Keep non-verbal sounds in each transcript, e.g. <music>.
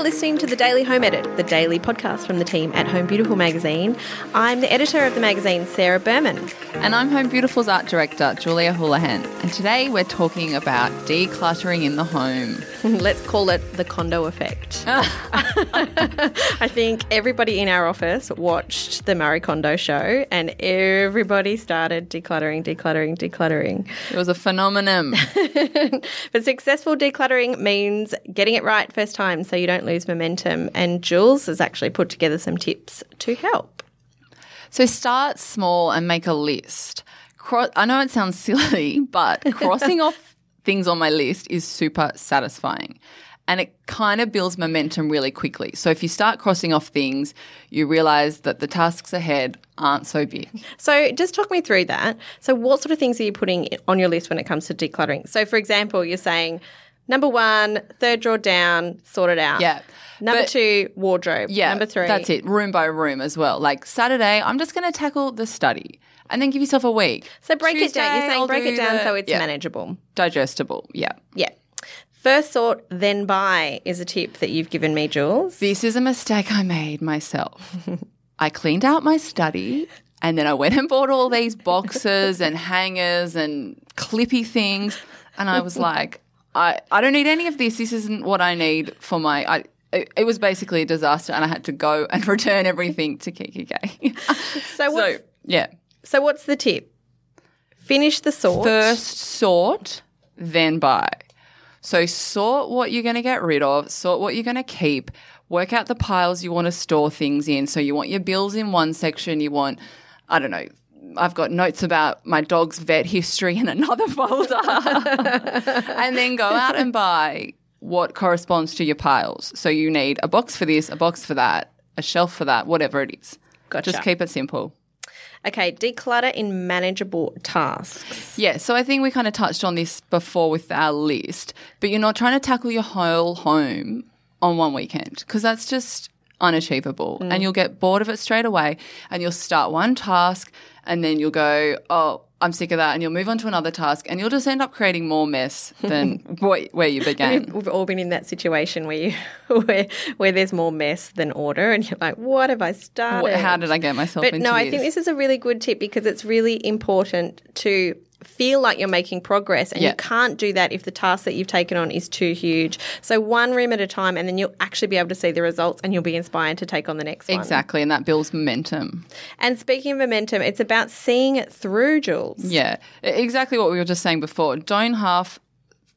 You're listening to the Daily Home Edit, the daily podcast from the team at Home Beautiful magazine. I'm the editor of the magazine, Sarah Burman. And I'm Home Beautiful's art director, Julia Hoolahan. And today we're talking about decluttering in the home. <laughs> Let's call it the Kondo effect. <laughs> Ah. <laughs> I think everybody in our office watched the Marie Kondo show and everybody started decluttering, decluttering, decluttering. It was a phenomenon. but successful decluttering means getting it right first time so you don't lose momentum. And Jules has actually put together some tips to help. So start small and make a list. Cro- I know it sounds <laughs> silly, but crossing <laughs> off things on my list is super satisfying. And it kind of builds momentum really quickly. So if you start crossing off things, you realize that the tasks ahead aren't so big. So just talk me through that. So what sort of things are you putting on your list when it comes to decluttering? So for example, you're saying number one, third drawer down, sort it out. Yeah. Number But- two, wardrobe. Yeah. Number three. That's it, room by room as well. Like Saturday, I'm just going to tackle the study and then give yourself a week. So break it down. You're saying I'll break it down the- so it's yeah, manageable. digestible. Yeah. Yeah. First sort, then buy is a tip that you've given me, Jules. This is a mistake I made myself. <laughs> I cleaned out my study and then I went and bought all these boxes and hangers and clippy things. And I was <laughs> like, I, I don't need any of this. This isn't what I need for my. I, it, it was basically a disaster and I had to go <laughs> and return everything to KKK. <laughs> So so, yeah. so what's the tip? Finish the sort. First sort, then buy. So sort what you're going to get rid of, sort what you're going to keep, work out the piles you want to store things in. So you want your bills in one section, you want, I don't know, I've got notes about my dog's vet history in another <laughs> folder. and then go out and buy what corresponds to your piles. So you need a box for this, a box for that, a shelf for that, whatever it is. Gotcha. Just keep it simple. Okay, declutter in manageable tasks. Yeah, so I think we kind of touched on this before with our list, but you're not trying to tackle your whole home on one weekend because that's just unachievable. And mm. you'll get bored of it straight away and you'll start one task and then you'll go, oh, I'm sick of that. And you'll move on to another task and you'll just end up creating more mess than <laughs> wh- where you began. <laughs> We've all been in that situation where you <laughs> where where there's more mess than order, and you're like, "What have I started? How did I get myself But no, this? I think this is a really good tip because it's really important to feel like you're making progress and Yeah. you can't do that if the task that you've taken on is too huge. So one room at a time and then you'll actually be able to see the results and you'll be inspired to take on the next one. Exactly, and that builds momentum. And speaking of momentum, it's about seeing it through, Jules. Yeah, exactly what we were just saying before. Don't half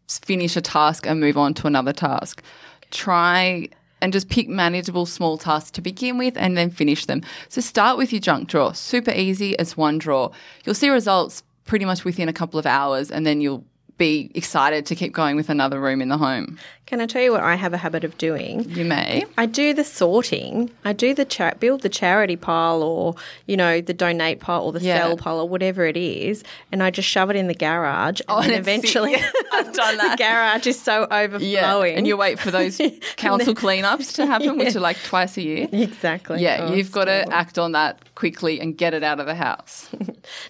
finish a task and move on to another task. Try and just pick manageable small tasks to begin with and then finish them. So start with your junk drawer. Super easy. It's one drawer. You'll see results pretty much within a couple of hours and then you'll be excited to keep going with another room in the home. Can I tell you what I have a habit of doing? You may. I do the sorting. I do the cha- build the charity pile or you know the donate pile or the Yeah. sell pile or whatever it is, and I just shove it in the garage. And Oh, then and eventually, <laughs> I've <laughs> done that. the garage is so overflowing. Yeah, and you wait for those <laughs> council cleanups to happen, which are like twice a year. exactly. Yeah, Oh, you've got to act on that quickly and get it out of the house.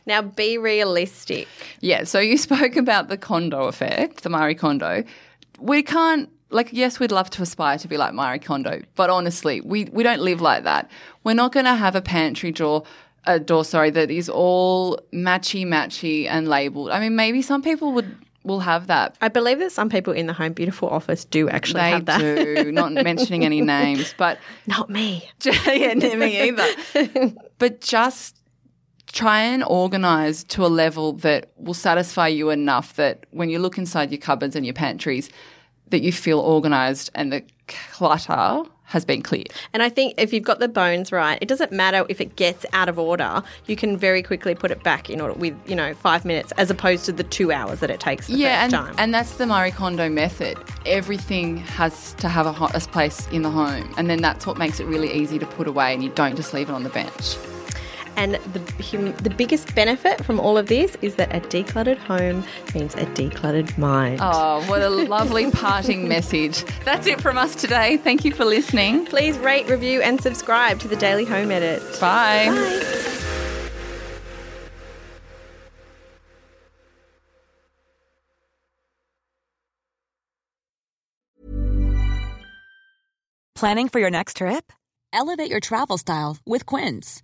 now be realistic. Yeah, so you spoke about the Kondo effect, the Marie Kondo. We can't like yes, we'd love to aspire to be like Marie Kondo, but honestly, we we don't live like that. We're not going to have a pantry drawer a door, sorry, that is all matchy matchy and labeled. I mean, maybe some people would will have that. I believe that some people in the Home Beautiful office do actually They have that. do, not <laughs> mentioning any names, but Not me. <laughs> yeah, me either. <laughs> but just try and organize to a level that will satisfy you enough that when you look inside your cupboards and your pantries, that you feel organized and the clutter has been cleared. And I think if you've got the bones right, it doesn't matter if it gets out of order. You can very quickly put it back in order with you know five minutes, as opposed to the two hours that it takes the yeah, first and, time. and that's the Marie Kondo method. Everything has to have a, a place in the home, and then that's what makes it really easy to put away, and you don't just leave it on the bench. And the, hum, the biggest benefit from all of this is that a decluttered home means a decluttered mind. Oh, what a <laughs> lovely parting message. That's it from us today. Thank you for listening. Please rate, review, and subscribe to the Daily Home Edit. Bye. Bye. Planning for your next trip? Elevate your travel style with Quince.